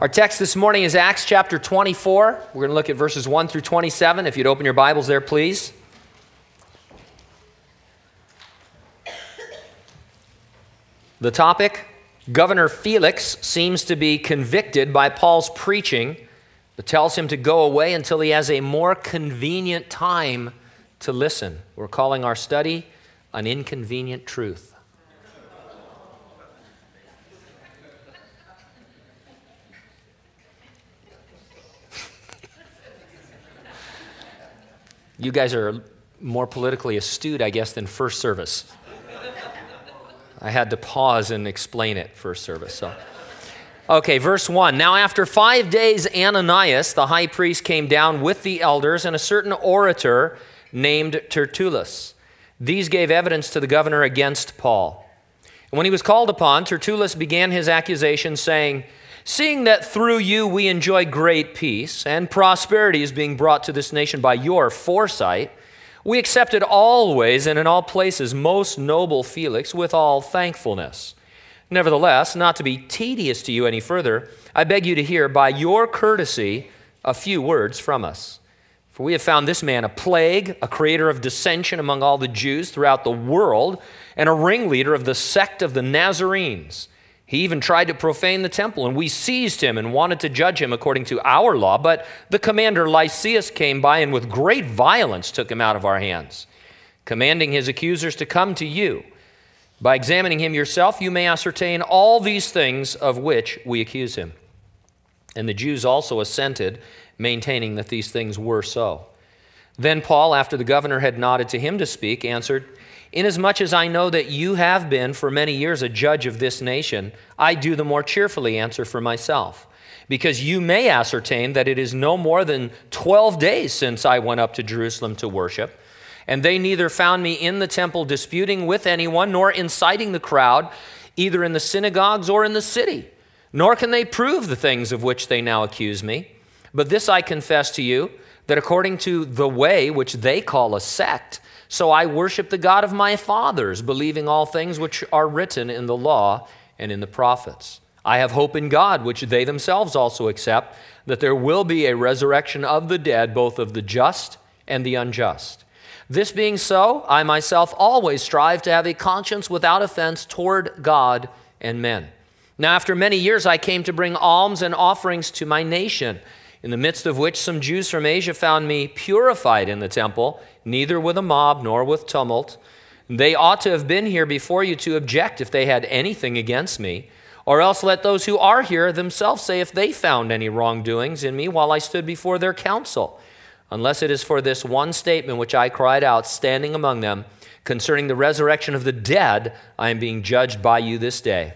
Our text this morning is Acts chapter 24. We're going to look at verses 1 through 27. If you'd open your Bibles there, please. The topic Governor Felix seems to be convicted by Paul's preaching, but tells him to go away until he has a more convenient time to listen. We're calling our study An Inconvenient Truth. You guys are more politically astute, I guess, than first service. I had to pause and explain it first service. So. Okay, verse 1. Now, after five days, Ananias, the high priest, came down with the elders and a certain orator named Tertullus. These gave evidence to the governor against Paul. And when he was called upon, Tertullus began his accusation, saying, Seeing that through you we enjoy great peace and prosperity is being brought to this nation by your foresight, we accept it always and in all places, most noble Felix, with all thankfulness. Nevertheless, not to be tedious to you any further, I beg you to hear by your courtesy a few words from us. For we have found this man a plague, a creator of dissension among all the Jews throughout the world, and a ringleader of the sect of the Nazarenes. He even tried to profane the temple, and we seized him and wanted to judge him according to our law. But the commander Lysias came by and with great violence took him out of our hands, commanding his accusers to come to you. By examining him yourself, you may ascertain all these things of which we accuse him. And the Jews also assented, maintaining that these things were so. Then Paul, after the governor had nodded to him to speak, answered, Inasmuch as I know that you have been for many years a judge of this nation, I do the more cheerfully answer for myself. Because you may ascertain that it is no more than 12 days since I went up to Jerusalem to worship, and they neither found me in the temple disputing with anyone, nor inciting the crowd, either in the synagogues or in the city. Nor can they prove the things of which they now accuse me. But this I confess to you, that according to the way which they call a sect, so I worship the God of my fathers, believing all things which are written in the law and in the prophets. I have hope in God, which they themselves also accept, that there will be a resurrection of the dead, both of the just and the unjust. This being so, I myself always strive to have a conscience without offense toward God and men. Now, after many years, I came to bring alms and offerings to my nation in the midst of which some Jews from Asia found me purified in the temple, neither with a mob nor with tumult. They ought to have been here before you to object if they had anything against me. Or else let those who are here themselves say if they found any wrongdoings in me while I stood before their council, unless it is for this one statement which I cried out, standing among them, concerning the resurrection of the dead, I am being judged by you this day.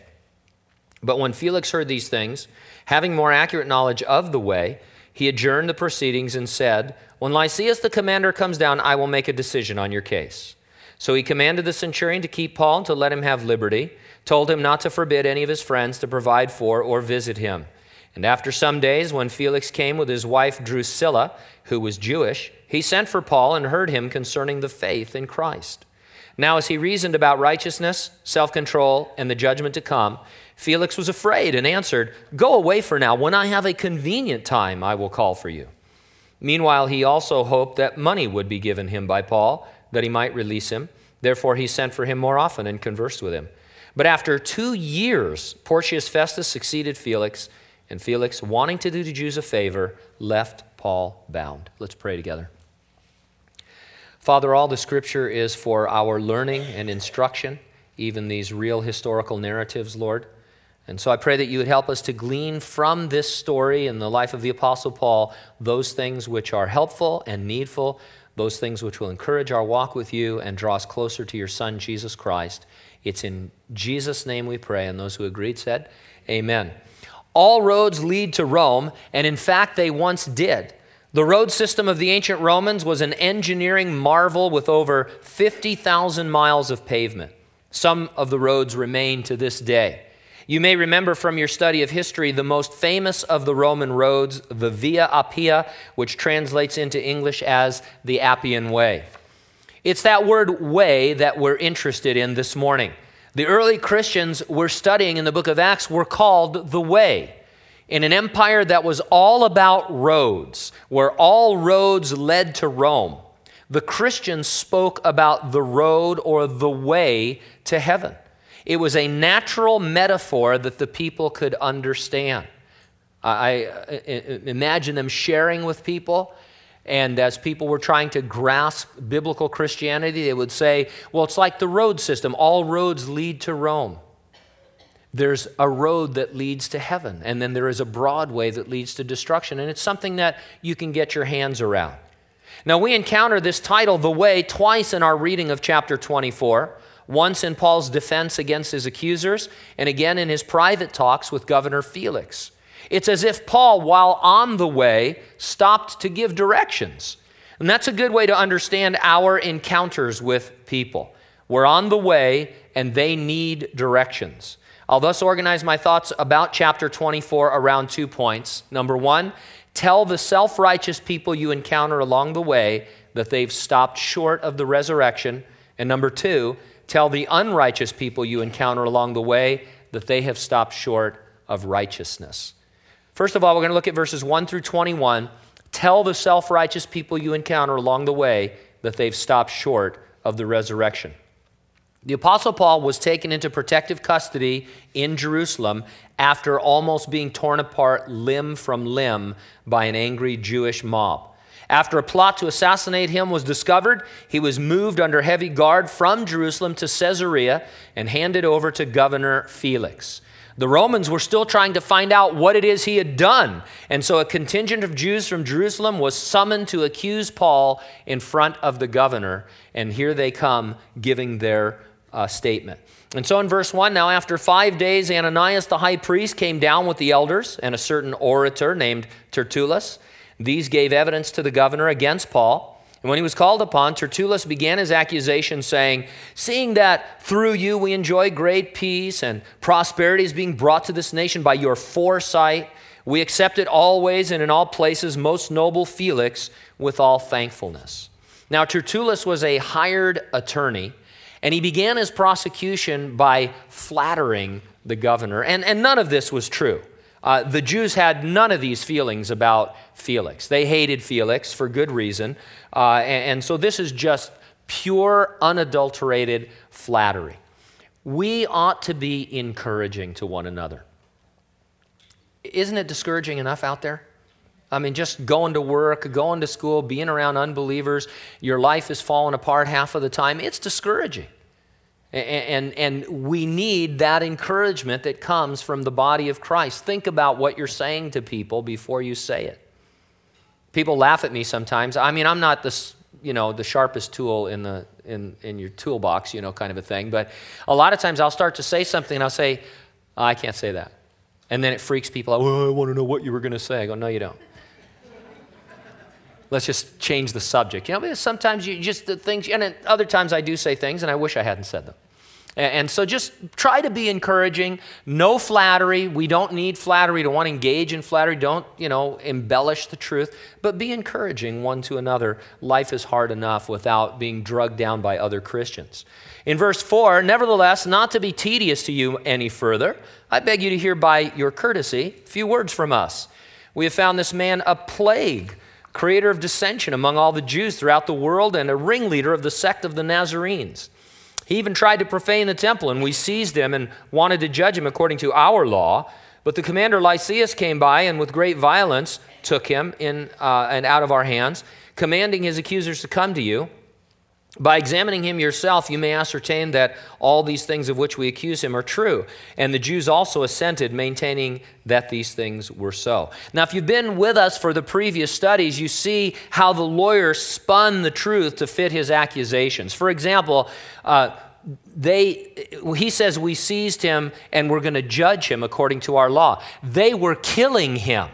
But when Felix heard these things, having more accurate knowledge of the way, he adjourned the proceedings and said, When Lysias the commander comes down, I will make a decision on your case. So he commanded the centurion to keep Paul and to let him have liberty, told him not to forbid any of his friends to provide for or visit him. And after some days, when Felix came with his wife Drusilla, who was Jewish, he sent for Paul and heard him concerning the faith in Christ. Now, as he reasoned about righteousness, self control, and the judgment to come, Felix was afraid and answered, Go away for now. When I have a convenient time, I will call for you. Meanwhile, he also hoped that money would be given him by Paul, that he might release him. Therefore, he sent for him more often and conversed with him. But after two years, Porcius Festus succeeded Felix, and Felix, wanting to do the Jews a favor, left Paul bound. Let's pray together. Father, all the scripture is for our learning and instruction, even these real historical narratives, Lord. And so I pray that you would help us to glean from this story in the life of the Apostle Paul those things which are helpful and needful, those things which will encourage our walk with you and draw us closer to your Son, Jesus Christ. It's in Jesus' name we pray. And those who agreed said, Amen. All roads lead to Rome, and in fact, they once did. The road system of the ancient Romans was an engineering marvel with over 50,000 miles of pavement. Some of the roads remain to this day. You may remember from your study of history the most famous of the Roman roads, the Via Appia, which translates into English as the Appian Way. It's that word way that we're interested in this morning. The early Christians we're studying in the book of Acts were called the Way. in an empire that was all about roads, where all roads led to Rome, the Christians spoke about the road or the way to heaven. It was a natural metaphor that the people could understand. I, imagine them sharing with people. And as people were trying to grasp biblical Christianity, they would say, well, it's like the road system. All roads lead to Rome. There's a road that leads to heaven, and then there is a broad way that leads to destruction. And it's something that you can get your hands around. Now, we encounter this title, The Way, twice in our reading of chapter 24. Once in Paul's defense against his accusers, and again in his private talks with Governor Felix. It's as if Paul, while on the way, stopped to give directions. And that's a good way to understand our encounters with people. We're on the way and they need directions. I'll thus organize my thoughts about chapter 24 around two points. Number one, tell the self righteous people you encounter along the way that they've stopped short of the resurrection. And number two, tell the unrighteous people you encounter along the way that they have stopped short of righteousness. First of all, we're going to look at verses 1 through 21. Tell the self righteous people you encounter along the way that they've stopped short of the resurrection. The Apostle Paul was taken into protective custody in Jerusalem after almost being torn apart limb from limb by an angry Jewish mob. After a plot to assassinate him was discovered, he was moved under heavy guard from Jerusalem to Caesarea and handed over to Governor Felix. The Romans were still trying to find out what it is he had done. And so a contingent of Jews from Jerusalem was summoned to accuse Paul in front of the governor. And here they come giving their uh, statement. And so in verse 1, now after five days, Ananias the high priest came down with the elders and a certain orator named Tertullus. These gave evidence to the governor against Paul. And when he was called upon, Tertullus began his accusation, saying, Seeing that through you we enjoy great peace and prosperity is being brought to this nation by your foresight, we accept it always and in all places, most noble Felix, with all thankfulness. Now, Tertullus was a hired attorney, and he began his prosecution by flattering the governor. And, and none of this was true. Uh, the Jews had none of these feelings about Felix. They hated Felix for good reason. Uh, and, and so this is just pure, unadulterated flattery. We ought to be encouraging to one another. Isn't it discouraging enough out there? I mean, just going to work, going to school, being around unbelievers, your life is falling apart half of the time. It's discouraging. And, and, we need that encouragement that comes from the body of Christ. Think about what you're saying to people before you say it. People laugh at me sometimes. I mean, I'm not the, you know, the sharpest tool in, the, in, in your toolbox, you know, kind of a thing. But a lot of times I'll start to say something and I'll say, oh, I can't say that. And then it freaks people out. Well, I want to know what you were going to say. I go, no, you don't. Let's just change the subject. You know, sometimes you just the things, and other times I do say things and I wish I hadn't said them. And so just try to be encouraging. No flattery. We don't need flattery to want to engage in flattery. Don't, you know, embellish the truth, but be encouraging one to another. Life is hard enough without being drugged down by other Christians. In verse 4, nevertheless, not to be tedious to you any further, I beg you to hear by your courtesy a few words from us. We have found this man a plague creator of dissension among all the Jews throughout the world, and a ringleader of the sect of the Nazarenes. He even tried to profane the temple, and we seized him and wanted to judge him according to our law. But the commander Lysias came by and with great violence took him in, uh, and out of our hands, commanding his accusers to come to you. By examining him yourself, you may ascertain that all these things of which we accuse him are true. And the Jews also assented, maintaining that these things were so. Now, if you've been with us for the previous studies, you see how the lawyer spun the truth to fit his accusations. For example, uh, they, he says, We seized him and we're going to judge him according to our law. They were killing him.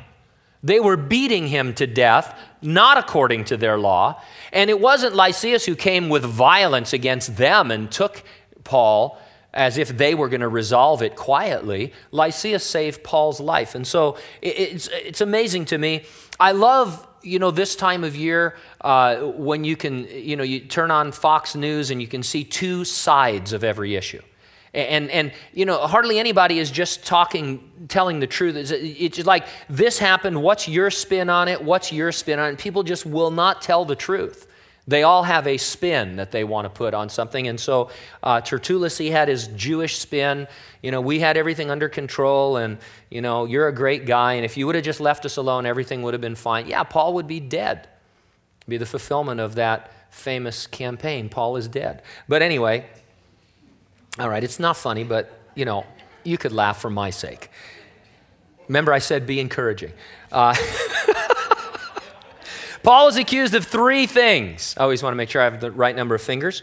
They were beating him to death, not according to their law. And it wasn't Lysias who came with violence against them and took Paul as if they were going to resolve it quietly. Lysias saved Paul's life. And so it's, it's amazing to me. I love, you know, this time of year uh, when you can, you know, you turn on Fox News and you can see two sides of every issue. And, and, you know, hardly anybody is just talking, telling the truth. It's, like, this happened. What's your spin on it? What's your spin on it? people just will not tell the truth. They all have a spin that they want to put on something. And so uh, Tertullus, he had his Jewish spin. You know, we had everything under control, and, you know, you're a great guy. And if you would have just left us alone, everything would have been fine. Yeah, Paul would be dead. Be the fulfillment of that famous campaign. Paul is dead. But anyway, all right, it's not funny, but you know, you could laugh for my sake. Remember, I said be encouraging. Uh, Paul was accused of three things. I always want to make sure I have the right number of fingers.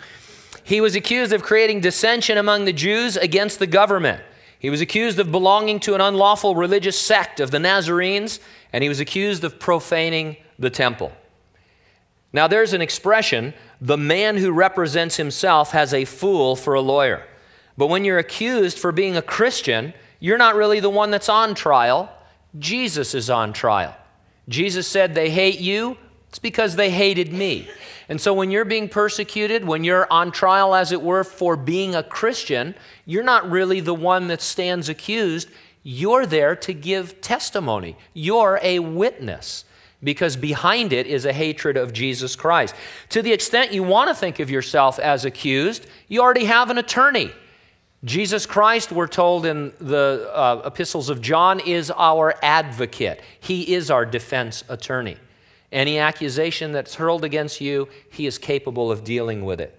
He was accused of creating dissension among the Jews against the government. He was accused of belonging to an unlawful religious sect of the Nazarenes, and he was accused of profaning the temple. Now, there's an expression the man who represents himself has a fool for a lawyer. But when you're accused for being a Christian, you're not really the one that's on trial. Jesus is on trial. Jesus said, They hate you. It's because they hated me. And so when you're being persecuted, when you're on trial, as it were, for being a Christian, you're not really the one that stands accused. You're there to give testimony. You're a witness because behind it is a hatred of Jesus Christ. To the extent you want to think of yourself as accused, you already have an attorney. Jesus Christ, we're told in the uh, epistles of John, is our advocate. He is our defense attorney. Any accusation that's hurled against you, he is capable of dealing with it.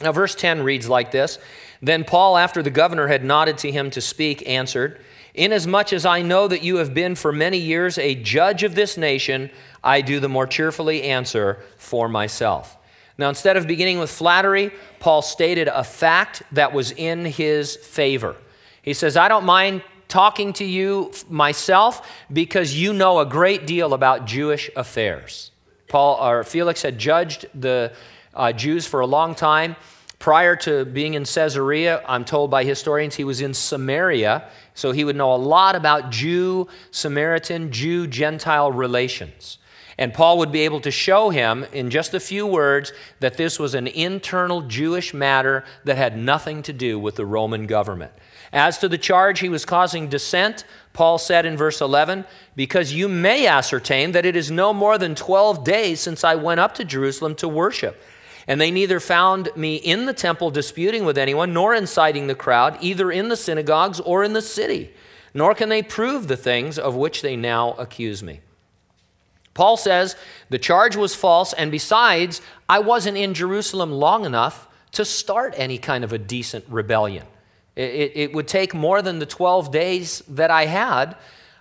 Now, verse 10 reads like this Then Paul, after the governor had nodded to him to speak, answered, Inasmuch as I know that you have been for many years a judge of this nation, I do the more cheerfully answer for myself. Now, instead of beginning with flattery, Paul stated a fact that was in his favor. He says, I don't mind talking to you myself because you know a great deal about Jewish affairs. Paul or Felix had judged the uh, Jews for a long time. Prior to being in Caesarea, I'm told by historians he was in Samaria, so he would know a lot about Jew, Samaritan, Jew, Gentile relations. And Paul would be able to show him in just a few words that this was an internal Jewish matter that had nothing to do with the Roman government. As to the charge he was causing dissent, Paul said in verse 11, Because you may ascertain that it is no more than 12 days since I went up to Jerusalem to worship. And they neither found me in the temple disputing with anyone, nor inciting the crowd, either in the synagogues or in the city. Nor can they prove the things of which they now accuse me. Paul says the charge was false, and besides, I wasn't in Jerusalem long enough to start any kind of a decent rebellion. It, it, would take more than the 12 days that I had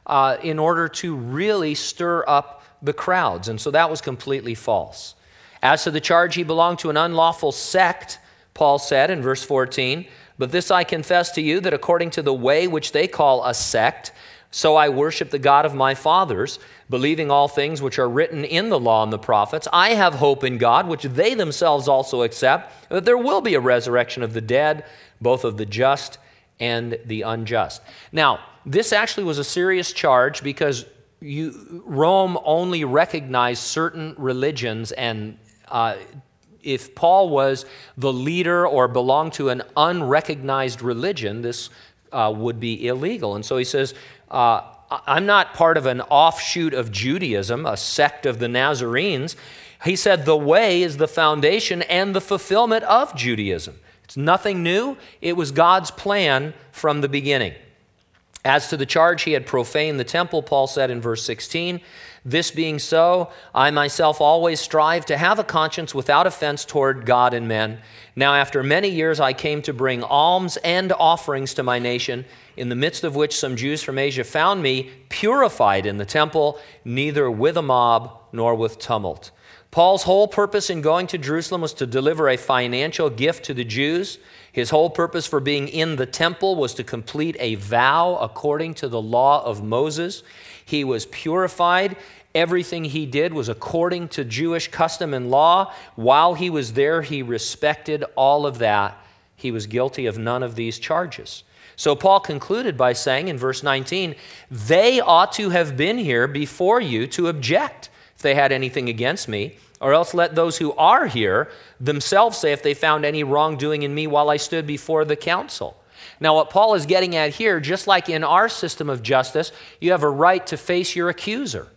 uh, in order to really stir up the crowds, and so that was completely false. As to the charge, he belonged to an unlawful sect, Paul said in verse 14. But this I confess to you that according to the way which they call a sect, so I worship the God of my fathers, believing all things which are written in the law and the prophets. I have hope in God, which they themselves also accept, that there will be a resurrection of the dead, both of the just and the unjust. Now, this actually was a serious charge because you, Rome only recognized certain religions, and uh, if Paul was the leader or belonged to an unrecognized religion, this uh, would be illegal. And so he says, uh, I'm not part of an offshoot of Judaism, a sect of the Nazarenes. He said the way is the foundation and the fulfillment of Judaism. It's nothing new, it was God's plan from the beginning. As to the charge he had profaned the temple, Paul said in verse 16, This being so, I myself always strive to have a conscience without offense toward God and men. Now, after many years, I came to bring alms and offerings to my nation, in the midst of which some Jews from Asia found me purified in the temple, neither with a mob nor with tumult. Paul's whole purpose in going to Jerusalem was to deliver a financial gift to the Jews. His whole purpose for being in the temple was to complete a vow according to the law of Moses. He was purified. Everything he did was according to Jewish custom and law. While he was there, he respected all of that. He was guilty of none of these charges. So Paul concluded by saying in verse 19, they ought to have been here before you to object if they had anything against me. Or else let those who are here themselves say if they found any wrongdoing in me while I stood before the council. Now, what Paul is getting at here, just like in our system of justice, you have a right to face your accuser.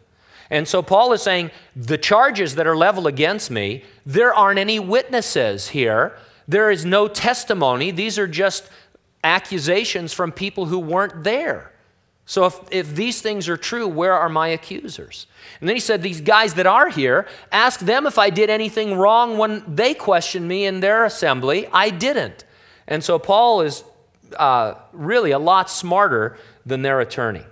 And so Paul is saying the charges that are leveled against me, there aren't any witnesses here. There is no testimony. These are just accusations from people who weren't there. So if, if these things are true, where are my accusers? And then he said, These guys that are here, ask them if I did anything wrong when they questioned me in their assembly. I didn't. And so Paul is uh, really a lot smarter than their attorney.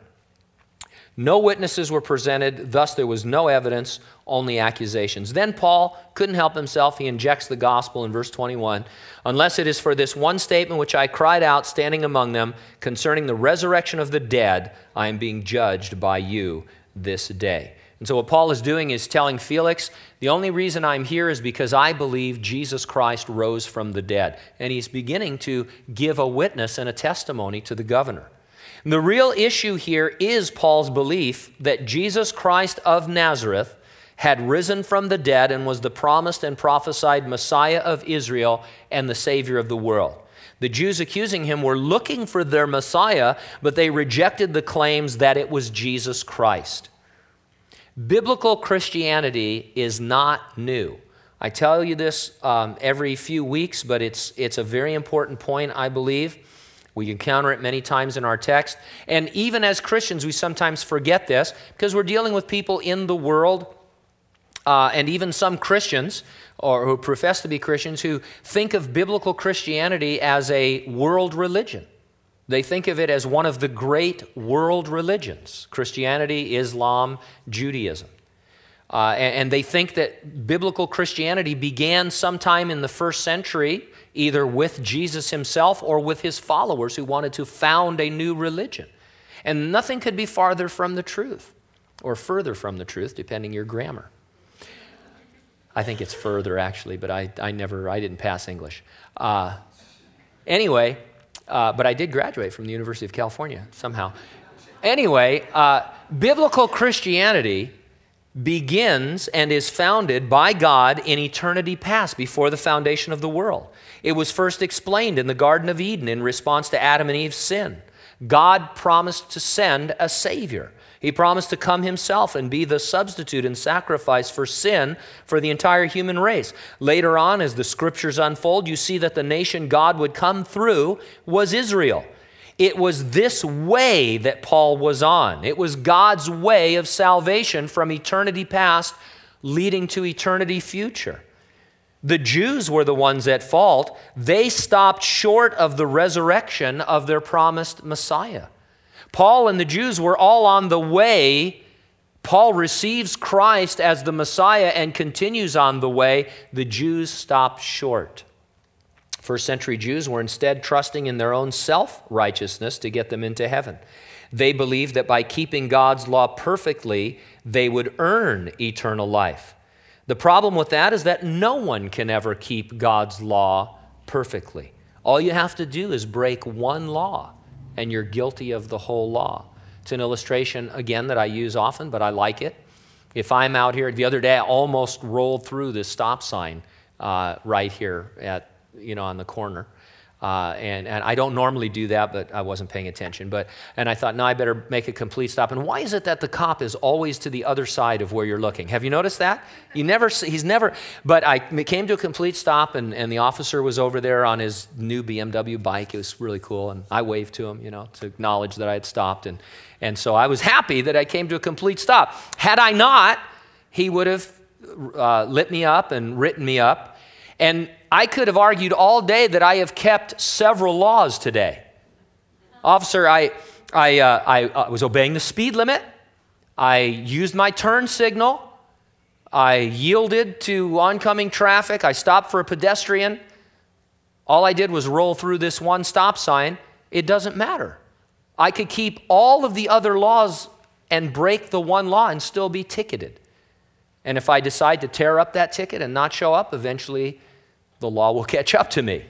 No witnesses were presented, thus, there was no evidence, only accusations. Then Paul couldn't help himself. He injects the gospel in verse 21 Unless it is for this one statement which I cried out standing among them concerning the resurrection of the dead, I am being judged by you this day. And so, what Paul is doing is telling Felix, the only reason I'm here is because I believe Jesus Christ rose from the dead. And he's beginning to give a witness and a testimony to the governor. The real issue here is Paul's belief that Jesus Christ of Nazareth had risen from the dead and was the promised and prophesied Messiah of Israel and the Savior of the world. The Jews accusing him were looking for their Messiah, but they rejected the claims that it was Jesus Christ. Biblical Christianity is not new. I tell you this um, every few weeks, but it's, it's a very important point, I believe. We encounter it many times in our text. And even as Christians, we sometimes forget this because we're dealing with people in the world uh, and even some Christians or who profess to be Christians who think of biblical Christianity as a world religion. They think of it as one of the great world religions Christianity, Islam, Judaism. Uh, and, and they think that biblical Christianity began sometime in the first century either with Jesus himself or with his followers who wanted to found a new religion. And nothing could be farther from the truth, or further from the truth, depending your grammar. I think it's further actually, but I, I never, I didn't pass English. Uh, anyway, uh, but I did graduate from the University of California somehow. Anyway, uh, biblical Christianity begins and is founded by God in eternity past, before the foundation of the world. It was first explained in the Garden of Eden in response to Adam and Eve's sin. God promised to send a Savior. He promised to come himself and be the substitute and sacrifice for sin for the entire human race. Later on, as the scriptures unfold, you see that the nation God would come through was Israel. It was this way that Paul was on. It was God's way of salvation from eternity past leading to eternity future. The Jews were the ones at fault. They stopped short of the resurrection of their promised Messiah. Paul and the Jews were all on the way. Paul receives Christ as the Messiah and continues on the way. The Jews stopped short. First century Jews were instead trusting in their own self righteousness to get them into heaven. They believed that by keeping God's law perfectly, they would earn eternal life. The problem with that is that no one can ever keep God's law perfectly. All you have to do is break one law, and you're guilty of the whole law. It's an illustration, again, that I use often, but I like it. If I'm out here, the other day I almost rolled through this stop sign uh, right here at you know, on the corner. Uh, and, and I don't normally do that, but I wasn't paying attention. But, and I thought, no, I better make a complete stop. And why is it that the cop is always to the other side of where you're looking? Have you noticed that? You never, he's never, but I came to a complete stop, and, and the officer was over there on his new BMW bike. It was really cool. And I waved to him, you know, to acknowledge that I had stopped. And, and so I was happy that I came to a complete stop. Had I not, he would have uh, lit me up and written me up and I could have argued all day that I have kept several laws today. Officer, I, I, uh, I, I was obeying the speed limit. I used my turn signal. I yielded to oncoming traffic. I stopped for a pedestrian. All I did was roll through this one stop sign. It doesn't matter. I could keep all of the other laws and break the one law and still be ticketed. And if I decide to tear up that ticket and not show up, eventually the law will catch up to me.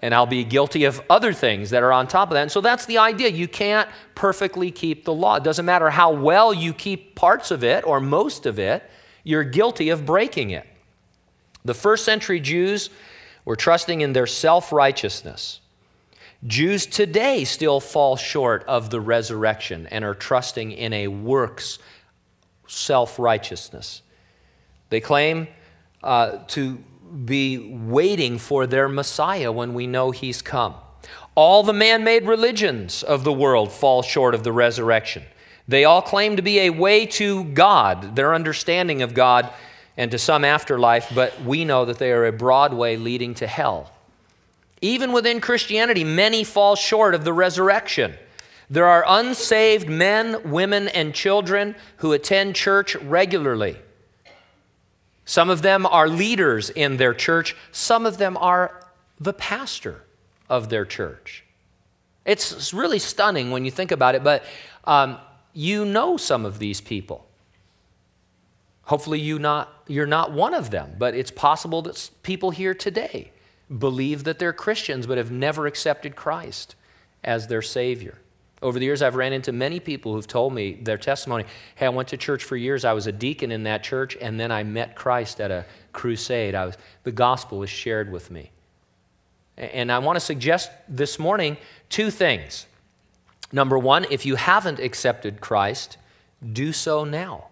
And I'll be guilty of other things that are on top of that. And so that's the idea. You can't perfectly keep the law. It doesn't matter how well you keep parts of it or most of it, you're guilty of breaking it. The first century Jews were trusting in their self righteousness. Jews today still fall short of the resurrection and are trusting in a works self righteousness. They claim uh, to be waiting for their Messiah when we know he's come. All the man made religions of the world fall short of the resurrection. They all claim to be a way to God, their understanding of God, and to some afterlife, but we know that they are a broad way leading to hell. Even within Christianity, many fall short of the resurrection. There are unsaved men, women, and children who attend church regularly. Some of them are leaders in their church, some of them are the pastor of their church. It's really stunning when you think about it, but um, you know some of these people. Hopefully, you not, you're not one of them, but it's possible that people here today believe that they're Christians but have never accepted Christ as their Savior. Over the years, I've ran into many people who've told me their testimony hey, I went to church for years. I was a deacon in that church, and then I met Christ at a crusade. I was, the gospel was shared with me. And I want to suggest this morning two things. Number one, if you haven't accepted Christ, do so now.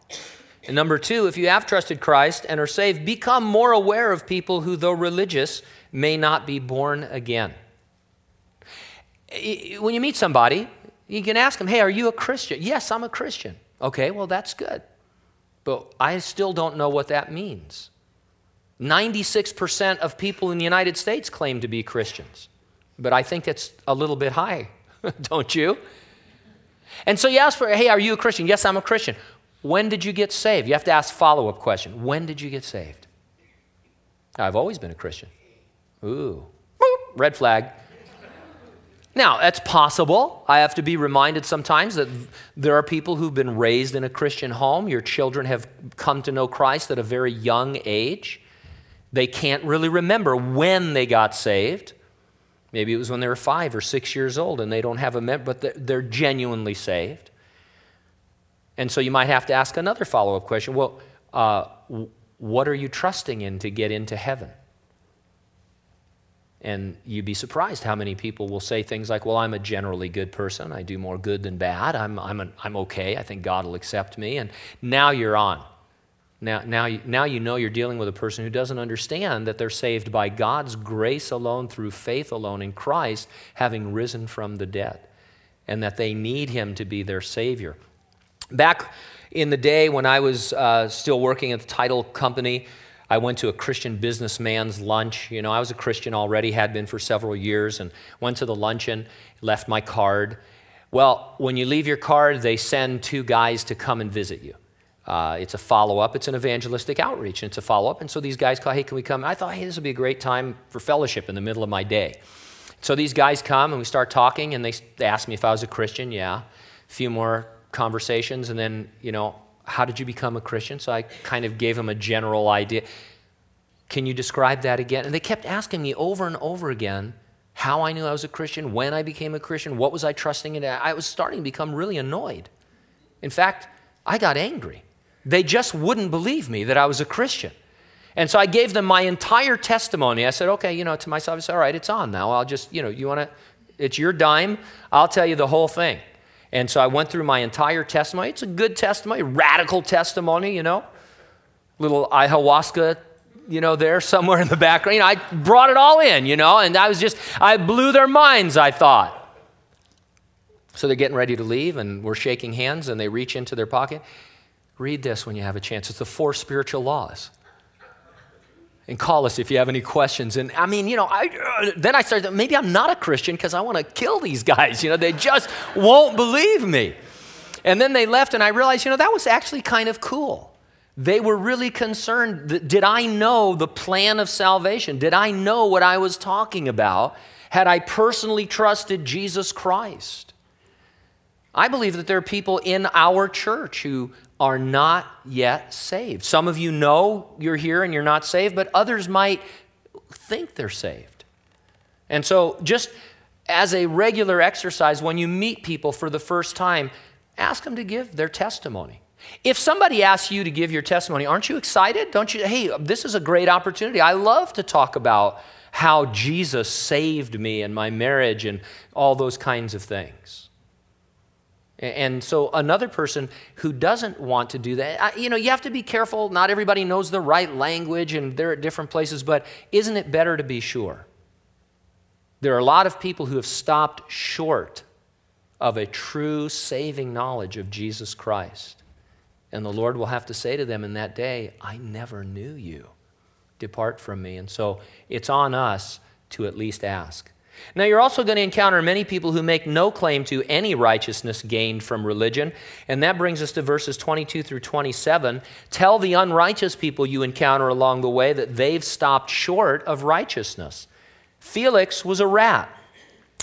And number two, if you have trusted Christ and are saved, become more aware of people who, though religious, may not be born again. When you meet somebody, you can ask them, Hey, are you a Christian? Yes, I'm a Christian. Okay, well, that's good. But I still don't know what that means. 96% of people in the United States claim to be Christians, but I think it's a little bit high, don't you? And so you ask for, hey, are you a Christian? Yes, I'm a Christian. When did you get saved? You have to ask follow-up question. When did you get saved? I've always been a Christian. Ooh, red flag. Now, that's possible. I have to be reminded sometimes that there are people who've been raised in a Christian home. Your children have come to know Christ at a very young age. They can't really remember when they got saved. Maybe it was when they were five or six years old and they don't have a memory, but they're genuinely saved. And so you might have to ask another follow up question well, uh, what are you trusting in to get into heaven? And you'd be surprised how many people will say things like, Well, I'm a generally good person. I do more good than bad. I'm, I'm, an, I'm okay. I think God will accept me. And now you're on. Now, now, you, now you know you're dealing with a person who doesn't understand that they're saved by God's grace alone, through faith alone in Christ, having risen from the dead, and that they need Him to be their Savior. Back in the day when I was uh, still working at the title company, I went to a Christian businessman's lunch. You know, I was a Christian already, had been for several years, and went to the luncheon, left my card. Well, when you leave your card, they send two guys to come and visit you. Uh, it's a follow up, it's an evangelistic outreach, and it's a follow up. And so these guys call, hey, can we come? I thought, hey, this would be a great time for fellowship in the middle of my day. So these guys come and we start talking, and they, they ask me if I was a Christian. Yeah. A few more conversations, and then, you know, how did you become a Christian? So I kind of gave them a general idea. Can you describe that again? And they kept asking me over and over again how I knew I was a Christian, when I became a Christian, what was I trusting in. I was starting to become really annoyed. In fact, I got angry. They just wouldn't believe me that I was a Christian. And so I gave them my entire testimony. I said, okay, you know, to myself, I said, all right, it's on now. I'll just, you know, you want to, it's your dime. I'll tell you the whole thing. And so I went through my entire testimony. It's a good testimony, radical testimony, you know, little ayahuasca, you know, there somewhere in the background. You know, I brought it all in, you know, and I was just, I blew their minds, I thought. So they're getting ready to leave, and we're shaking hands, and they reach into their pocket. Read this when you have a chance. It's the four spiritual laws. And call us if you have any questions. And I mean, you know, I, uh, then I started, maybe I'm not a Christian because I want to kill these guys. You know, they just won't believe me. And then they left, and I realized, you know, that was actually kind of cool. They were really concerned. That, did I know the plan of salvation? Did I know what I was talking about? Had I personally trusted Jesus Christ? I believe that there are people in our church who are not yet saved. Some of you know you're here and you're not saved, but others might think they're saved. And so, just as a regular exercise, when you meet people for the first time, ask them to give their testimony. If somebody asks you to give your testimony, aren't you excited? Don't you? Hey, this is a great opportunity. I love to talk about how Jesus saved me and my marriage and all those kinds of things. And so, another person who doesn't want to do that, you know, you have to be careful. Not everybody knows the right language and they're at different places, but isn't it better to be sure? There are a lot of people who have stopped short of a true saving knowledge of Jesus Christ. And the Lord will have to say to them in that day, I never knew you. Depart from me. And so it's on us to at least ask. Now, you're also going to encounter many people who make no claim to any righteousness gained from religion. And that brings us to verses 22 through 27. Tell the unrighteous people you encounter along the way that they've stopped short of righteousness. Felix was a rat.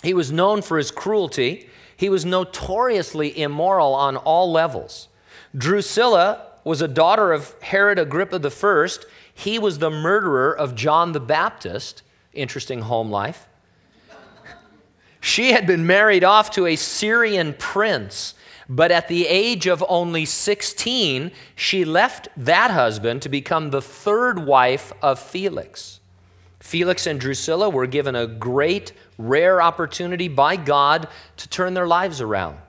He was known for his cruelty. He was notoriously immoral on all levels. Drusilla was a daughter of Herod Agrippa I. He was the murderer of John the Baptist. Interesting home life. She had been married off to a Syrian prince, but at the age of only 16, she left that husband to become the third wife of Felix. Felix and Drusilla were given a great, rare opportunity by God to turn their lives around.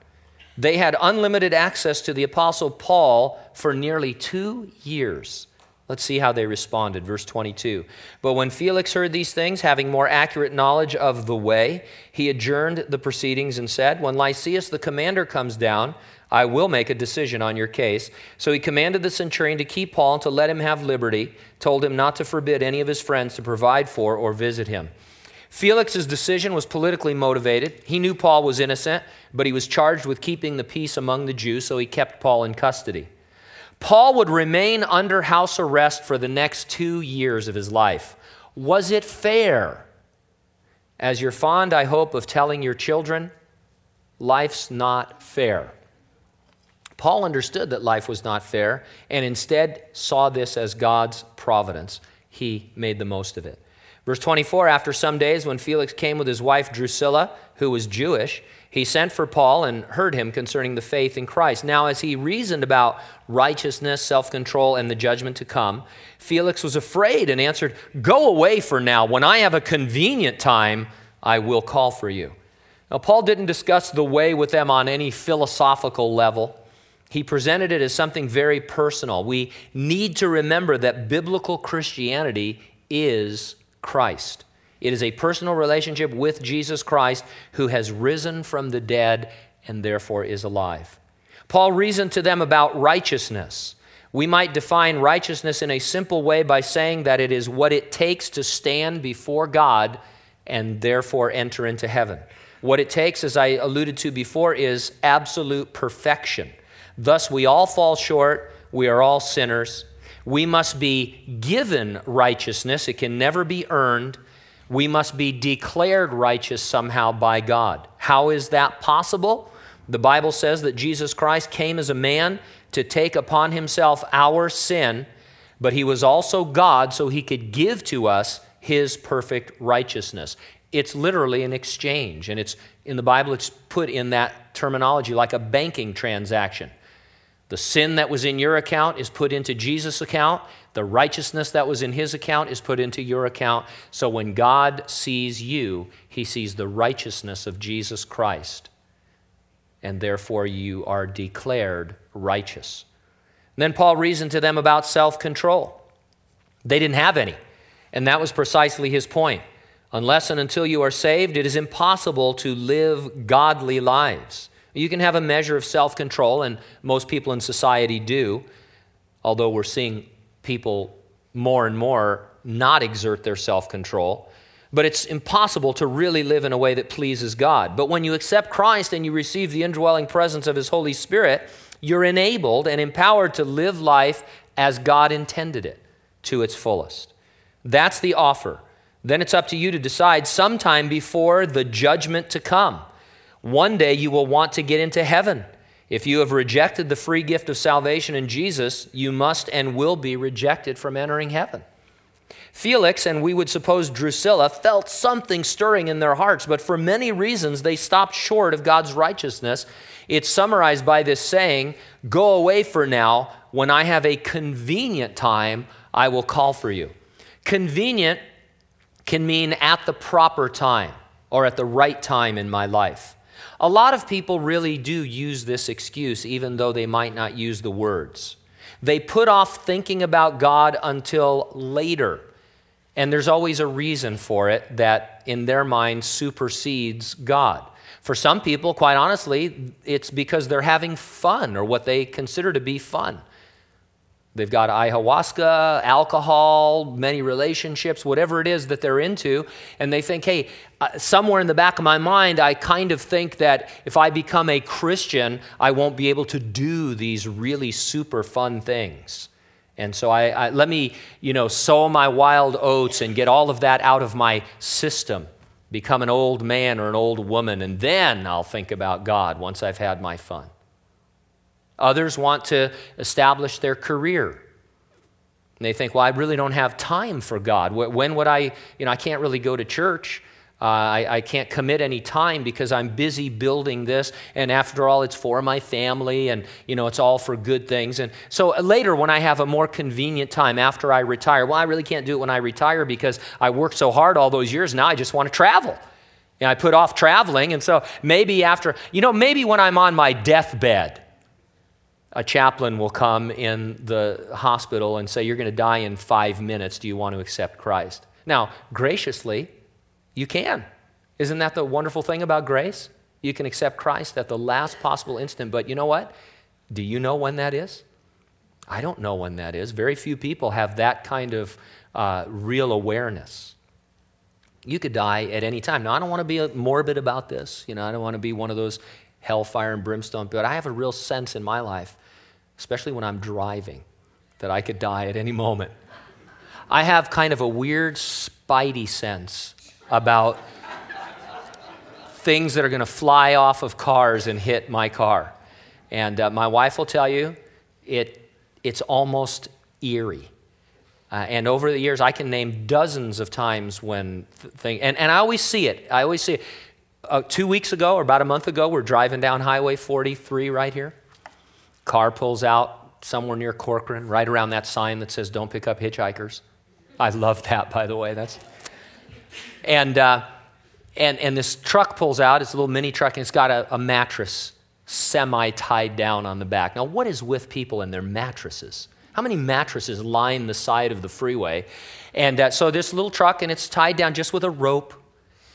They had unlimited access to the Apostle Paul for nearly two years. Let's see how they responded. Verse 22. But when Felix heard these things, having more accurate knowledge of the way, he adjourned the proceedings and said, When Lysias the commander comes down, I will make a decision on your case. So he commanded the centurion to keep Paul and to let him have liberty, told him not to forbid any of his friends to provide for or visit him. Felix's decision was politically motivated. He knew Paul was innocent, but he was charged with keeping the peace among the Jews, so he kept Paul in custody. Paul would remain under house arrest for the next two years of his life. Was it fair? As you're fond, I hope, of telling your children, life's not fair. Paul understood that life was not fair and instead saw this as God's providence. He made the most of it. Verse 24 After some days, when Felix came with his wife Drusilla, who was Jewish, he sent for Paul and heard him concerning the faith in Christ. Now, as he reasoned about righteousness, self control, and the judgment to come, Felix was afraid and answered, Go away for now. When I have a convenient time, I will call for you. Now, Paul didn't discuss the way with them on any philosophical level. He presented it as something very personal. We need to remember that biblical Christianity is Christ. It is a personal relationship with Jesus Christ who has risen from the dead and therefore is alive. Paul reasoned to them about righteousness. We might define righteousness in a simple way by saying that it is what it takes to stand before God and therefore enter into heaven. What it takes, as I alluded to before, is absolute perfection. Thus, we all fall short, we are all sinners. We must be given righteousness, it can never be earned. We must be declared righteous somehow by God. How is that possible? The Bible says that Jesus Christ came as a man to take upon himself our sin, but he was also God so he could give to us his perfect righteousness. It's literally an exchange, and it's in the Bible it's put in that terminology like a banking transaction. The sin that was in your account is put into Jesus' account. The righteousness that was in his account is put into your account. So when God sees you, he sees the righteousness of Jesus Christ. And therefore you are declared righteous. And then Paul reasoned to them about self control. They didn't have any. And that was precisely his point. Unless and until you are saved, it is impossible to live godly lives. You can have a measure of self control, and most people in society do, although we're seeing people more and more not exert their self control. But it's impossible to really live in a way that pleases God. But when you accept Christ and you receive the indwelling presence of His Holy Spirit, you're enabled and empowered to live life as God intended it to its fullest. That's the offer. Then it's up to you to decide sometime before the judgment to come one day you will want to get into heaven. If you have rejected the free gift of salvation in Jesus, you must and will be rejected from entering heaven. Felix, and we would suppose Drusilla, felt something stirring in their hearts, but for many reasons they stopped short of God's righteousness. It's summarized by this saying Go away for now. When I have a convenient time, I will call for you. Convenient can mean at the proper time or at the right time in my life. A lot of people really do use this excuse, even though they might not use the words. They put off thinking about God until later. And there's always a reason for it that, in their mind, supersedes God. For some people, quite honestly, it's because they're having fun or what they consider to be fun. They've got ayahuasca, alcohol, many relationships, whatever it is that they're into, and they think, hey, uh, somewhere in the back of my mind, I kind of think that if I become a Christian, I won't be able to do these really super fun things. And so I, I let me, you know, sow my wild oats and get all of that out of my system, become an old man or an old woman, and then I'll think about God once I've had my fun. Others want to establish their career. And they think, well, I really don't have time for God. When would I, you know, I can't really go to church. Uh, I, I, can't commit any time because I'm busy building this. And after all, it's for my family and, you know, it's all for good things. And so uh, later, when I have a more convenient time after I retire, well, I really can't do it when I retire because I worked so hard all those years. Now I just want to travel. And I put off traveling. And so maybe after, you know, maybe when I'm on my deathbed, a chaplain will come in the hospital and say, You're going to die in five minutes. Do you want to accept Christ? Now, graciously, you can. Isn't that the wonderful thing about grace? You can accept Christ at the last possible instant. But you know what? Do you know when that is? I don't know when that is. Very few people have that kind of uh, real awareness. You could die at any time. Now, I don't want to be morbid about this. You know, I don't want to be one of those hellfire and brimstone, but I have a real sense in my life especially when I'm driving, that I could die at any moment. I have kind of a weird spidey sense about things that are going to fly off of cars and hit my car. And uh, my wife will tell you it, it's almost eerie. Uh, and over the years, I can name dozens of times when th- thing, and, and I always see it. I always see it. Uh, two weeks ago, or about a month ago, we're driving down Highway 43 right here. Car pulls out somewhere near Corcoran, right around that sign that says, Don't pick up hitchhikers. I love that, by the way. That's, and, uh, and, and this truck pulls out. It's a little mini truck, and it's got a, a mattress semi tied down on the back. Now, what is with people and their mattresses? How many mattresses line the side of the freeway? And uh, so this little truck, and it's tied down just with a rope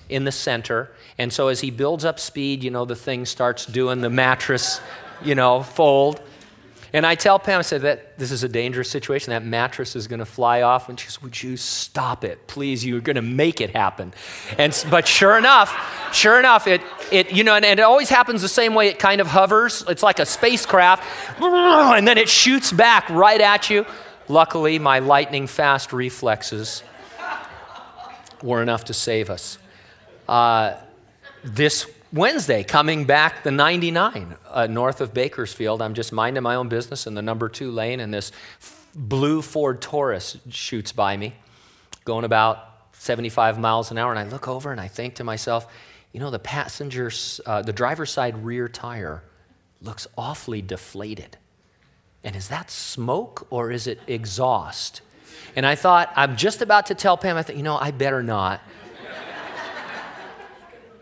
in the center. And so as he builds up speed, you know, the thing starts doing the mattress you know, fold. And I tell Pam, I said, that this is a dangerous situation. That mattress is going to fly off. And she says, Would you stop it? Please, you're going to make it happen. And, but sure enough, sure enough, it, it you know, and, and it always happens the same way. It kind of hovers. It's like a spacecraft. And then it shoots back right at you. Luckily, my lightning fast reflexes were enough to save us. Uh, this Wednesday, coming back the 99 uh, north of Bakersfield. I'm just minding my own business in the number two lane, and this blue Ford Taurus shoots by me, going about 75 miles an hour. And I look over and I think to myself, you know, the passenger's, uh, the driver's side rear tire looks awfully deflated. And is that smoke or is it exhaust? And I thought, I'm just about to tell Pam, I thought, you know, I better not.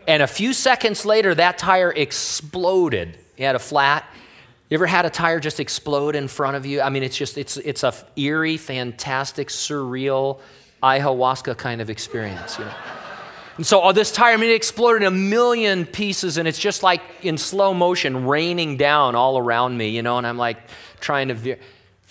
And a few seconds later, that tire exploded. He had a flat. You ever had a tire just explode in front of you? I mean, it's just, it's, it's a eerie, fantastic, surreal, ayahuasca kind of experience, you know? And so oh, this tire, I mean, it exploded in a million pieces, and it's just like in slow motion, raining down all around me, you know? And I'm like trying to veer.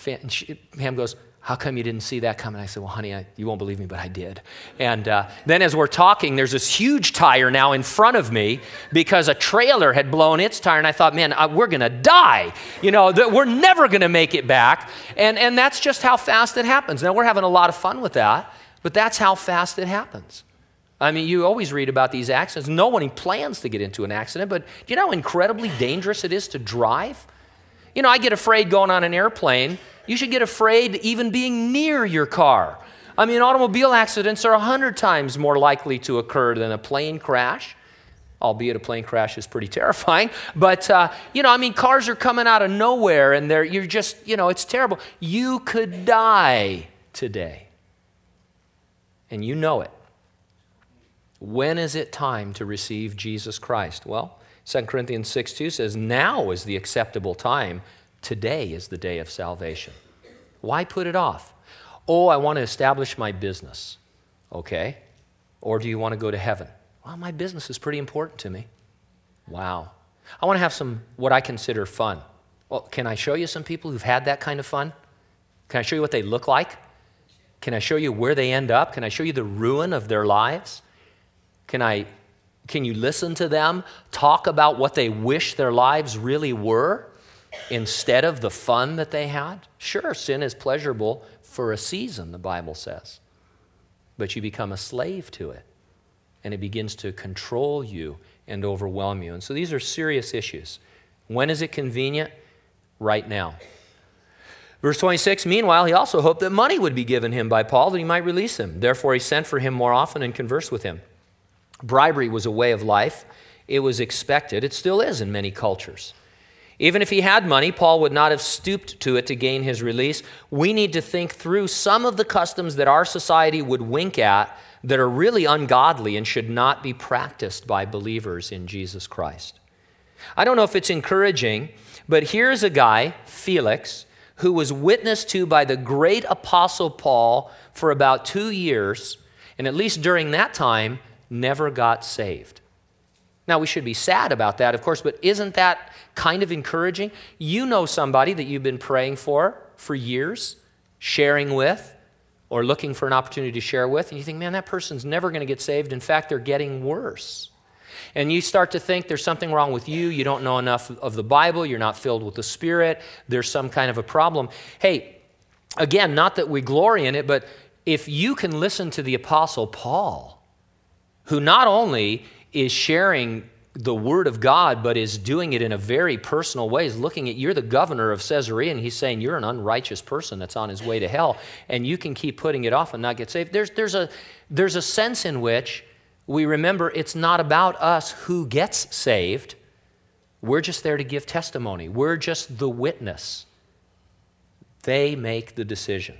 And she, Pam goes, how come you didn't see that coming? I said, Well, honey, I, you won't believe me, but I did. And uh, then as we're talking, there's this huge tire now in front of me because a trailer had blown its tire. And I thought, Man, uh, we're going to die. You know, th- we're never going to make it back. And, and that's just how fast it happens. Now, we're having a lot of fun with that, but that's how fast it happens. I mean, you always read about these accidents. No one plans to get into an accident, but do you know how incredibly dangerous it is to drive? You know, I get afraid going on an airplane you should get afraid even being near your car. I mean, automobile accidents are 100 times more likely to occur than a plane crash, albeit a plane crash is pretty terrifying. But, uh, you know, I mean, cars are coming out of nowhere and they're, you're just, you know, it's terrible. You could die today. And you know it. When is it time to receive Jesus Christ? Well, 2 Corinthians 6 2 says, Now is the acceptable time. Today is the day of salvation. Why put it off? Oh, I want to establish my business. Okay. Or do you want to go to heaven? Well, my business is pretty important to me. Wow. I want to have some, what I consider fun. Well, can I show you some people who've had that kind of fun? Can I show you what they look like? Can I show you where they end up? Can I show you the ruin of their lives? Can I can you listen to them talk about what they wish their lives really were instead of the fun that they had? Sure, sin is pleasurable for a season, the Bible says. But you become a slave to it, and it begins to control you and overwhelm you. And so these are serious issues. When is it convenient? Right now. Verse 26 Meanwhile, he also hoped that money would be given him by Paul that he might release him. Therefore, he sent for him more often and conversed with him. Bribery was a way of life, it was expected. It still is in many cultures. Even if he had money, Paul would not have stooped to it to gain his release. We need to think through some of the customs that our society would wink at that are really ungodly and should not be practiced by believers in Jesus Christ. I don't know if it's encouraging, but here's a guy, Felix, who was witnessed to by the great apostle Paul for about two years, and at least during that time, never got saved. Now, we should be sad about that, of course, but isn't that kind of encouraging? You know somebody that you've been praying for for years, sharing with, or looking for an opportunity to share with, and you think, man, that person's never going to get saved. In fact, they're getting worse. And you start to think there's something wrong with you. You don't know enough of the Bible. You're not filled with the Spirit. There's some kind of a problem. Hey, again, not that we glory in it, but if you can listen to the Apostle Paul, who not only is sharing the word of God, but is doing it in a very personal way. Is looking at you're the governor of Caesarea, and he's saying you're an unrighteous person that's on his way to hell, and you can keep putting it off and not get saved. There's, there's, a, there's a sense in which we remember it's not about us who gets saved. We're just there to give testimony, we're just the witness. They make the decision.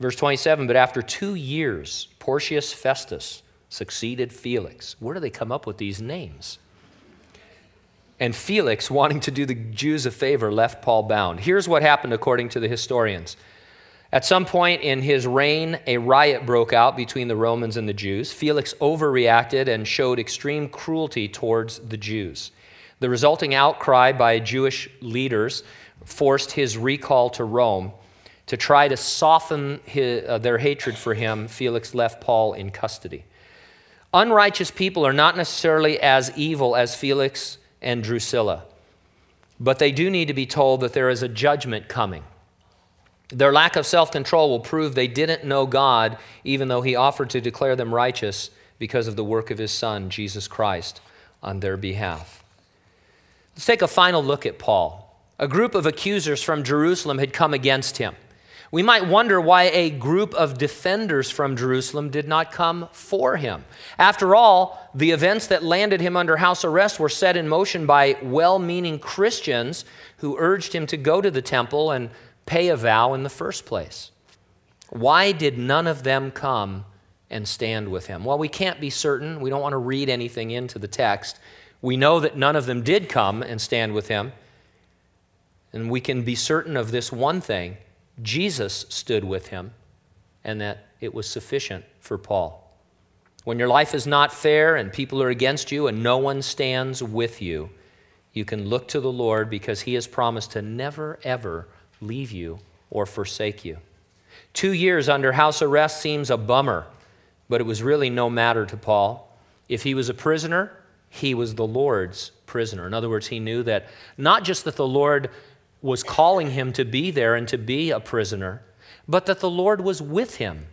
Verse 27 But after two years, Porcius Festus, succeeded Felix. Where do they come up with these names? And Felix, wanting to do the Jews a favor, left Paul bound. Here's what happened according to the historians. At some point in his reign, a riot broke out between the Romans and the Jews. Felix overreacted and showed extreme cruelty towards the Jews. The resulting outcry by Jewish leaders forced his recall to Rome. To try to soften his, uh, their hatred for him, Felix left Paul in custody. Unrighteous people are not necessarily as evil as Felix and Drusilla, but they do need to be told that there is a judgment coming. Their lack of self control will prove they didn't know God, even though He offered to declare them righteous because of the work of His Son, Jesus Christ, on their behalf. Let's take a final look at Paul. A group of accusers from Jerusalem had come against him. We might wonder why a group of defenders from Jerusalem did not come for him. After all, the events that landed him under house arrest were set in motion by well meaning Christians who urged him to go to the temple and pay a vow in the first place. Why did none of them come and stand with him? Well, we can't be certain. We don't want to read anything into the text. We know that none of them did come and stand with him. And we can be certain of this one thing Jesus stood with him, and that it was sufficient for Paul. When your life is not fair and people are against you and no one stands with you, you can look to the Lord because he has promised to never, ever leave you or forsake you. Two years under house arrest seems a bummer, but it was really no matter to Paul. If he was a prisoner, he was the Lord's prisoner. In other words, he knew that not just that the Lord was calling him to be there and to be a prisoner, but that the Lord was with him.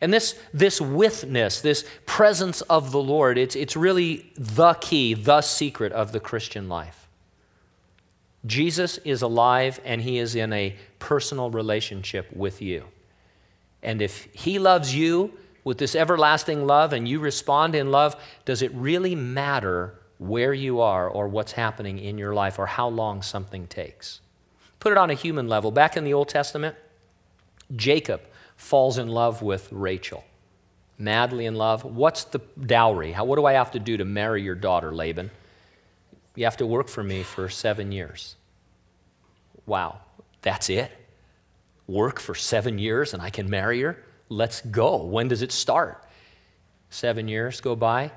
And this, this withness, this presence of the Lord, it's, it's really the key, the secret of the Christian life. Jesus is alive and he is in a personal relationship with you. And if he loves you with this everlasting love and you respond in love, does it really matter where you are or what's happening in your life or how long something takes. Put it on a human level. Back in the Old Testament, Jacob falls in love with Rachel. madly in love. What's the dowry? How, what do I have to do to marry your daughter, Laban? You have to work for me for seven years. Wow, that's it? Work for seven years and I can marry her? Let's go. When does it start? Seven years go by.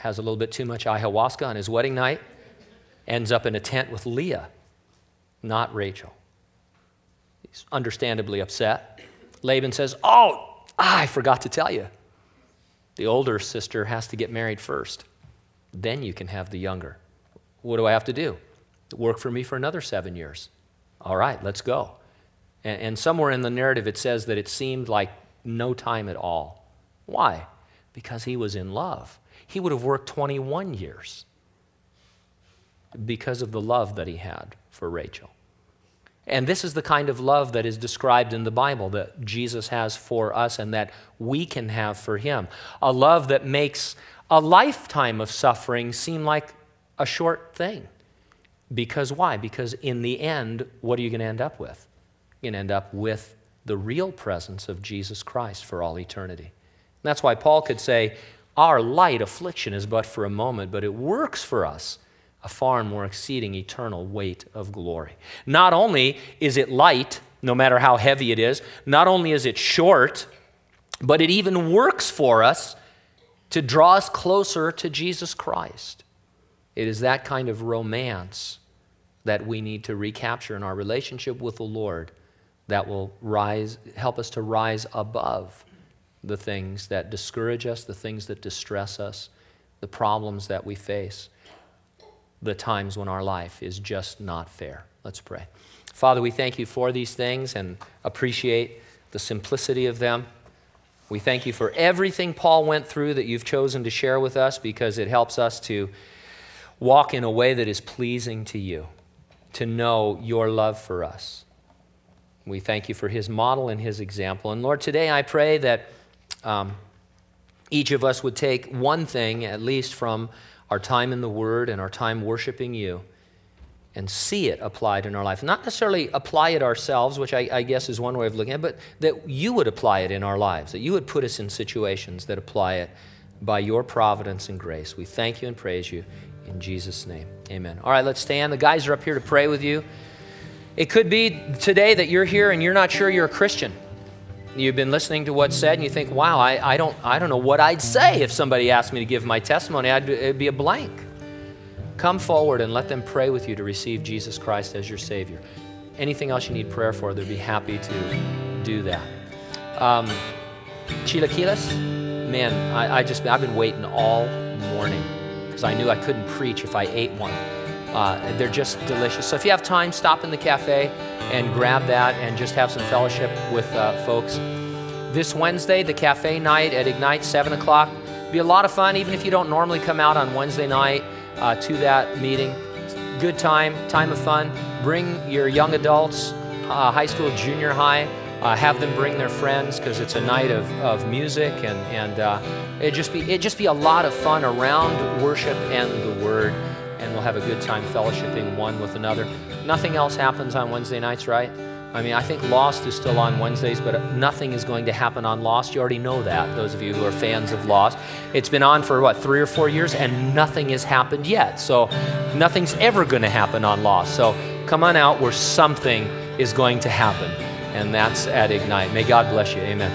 Has a little bit too much ayahuasca on his wedding night. Ends up in a tent with Leah, not Rachel. He's understandably upset. Laban says, Oh, I forgot to tell you. The older sister has to get married first. Then you can have the younger. What do I have to do? Work for me for another seven years. All right, let's go. And, and somewhere in the narrative it says that it seemed like no time at all. Why? Because he was in love. He would have worked 21 years because of the love that he had for Rachel. And this is the kind of love that is described in the Bible that Jesus has for us and that we can have for him. A love that makes a lifetime of suffering seem like a short thing. Because why? Because in the end, what are you going to end up with? You're going to end up with the real presence of Jesus Christ for all eternity. And that's why Paul could say, Our light affliction is but for a moment, but it works for us a far more exceeding eternal weight of glory. Not only is it light, no matter how heavy it is, not only is it short, but it even works for us to draw us closer to Jesus Christ. It is that kind of romance that we need to recapture in our relationship with the Lord that will rise, help us to rise above the things that discourage us, the things that distress us, the problems that we face the times when our life is just not fair. Let's pray. Father, we thank you for these things and appreciate the simplicity of them. We thank you for everything Paul went through that you've chosen to share with us because it helps us to walk in a way that is pleasing to you, to know your love for us. We thank you for his model and his example. And Lord, today I pray that um, each of us would take one thing, at least from our time in the Word and our time worshiping you and see it applied in our life. Not necessarily apply it ourselves, which I, I, guess is one way of looking at it, but that you would apply it in our lives, that you would put us in situations that apply it by your providence and grace. We thank you and praise you in Jesus' name. Amen. All right, let's stand. The guys are up here to pray with you. It could be today that you're here and you're not sure you're a Christian. You've been listening to what's said and you think, wow, I, I, don't, I don't know what I'd say if somebody asked me to give my testimony. I'd, it'd be a blank. Come forward and let them pray with you to receive Jesus Christ as your Savior. Anything else you need prayer for, they'd be happy to do that. Um, chilaquiles, man, I, I just, I've been waiting all morning because I knew I couldn't preach if I ate one. Uh, they're just delicious. So if you have time, stop in the cafe and grab that and just have some fellowship with uh, folks. This Wednesday, the cafe night at Ignite, 7 o'clock. Be a lot of fun, even if you don't normally come out on Wednesday night uh, to that meeting. Good time, time of fun. Bring your young adults, uh, high school, junior high. Uh, have them bring their friends because it's a night of, of music and, and uh, it just be it just be a lot of fun around worship and the word and we'll have a good time fellowshipping one with another. Nothing else happens on Wednesday nights, right? I mean, I think Lost is still on Wednesdays, but nothing is going to happen on Lost. You already know that, those of you who are fans of Lost. It's been on for, what, three or four years, and nothing has happened yet. So nothing's ever going to happen on Lost. So come on out where something is going to happen, and that's at Ignite. May God bless you. Amen.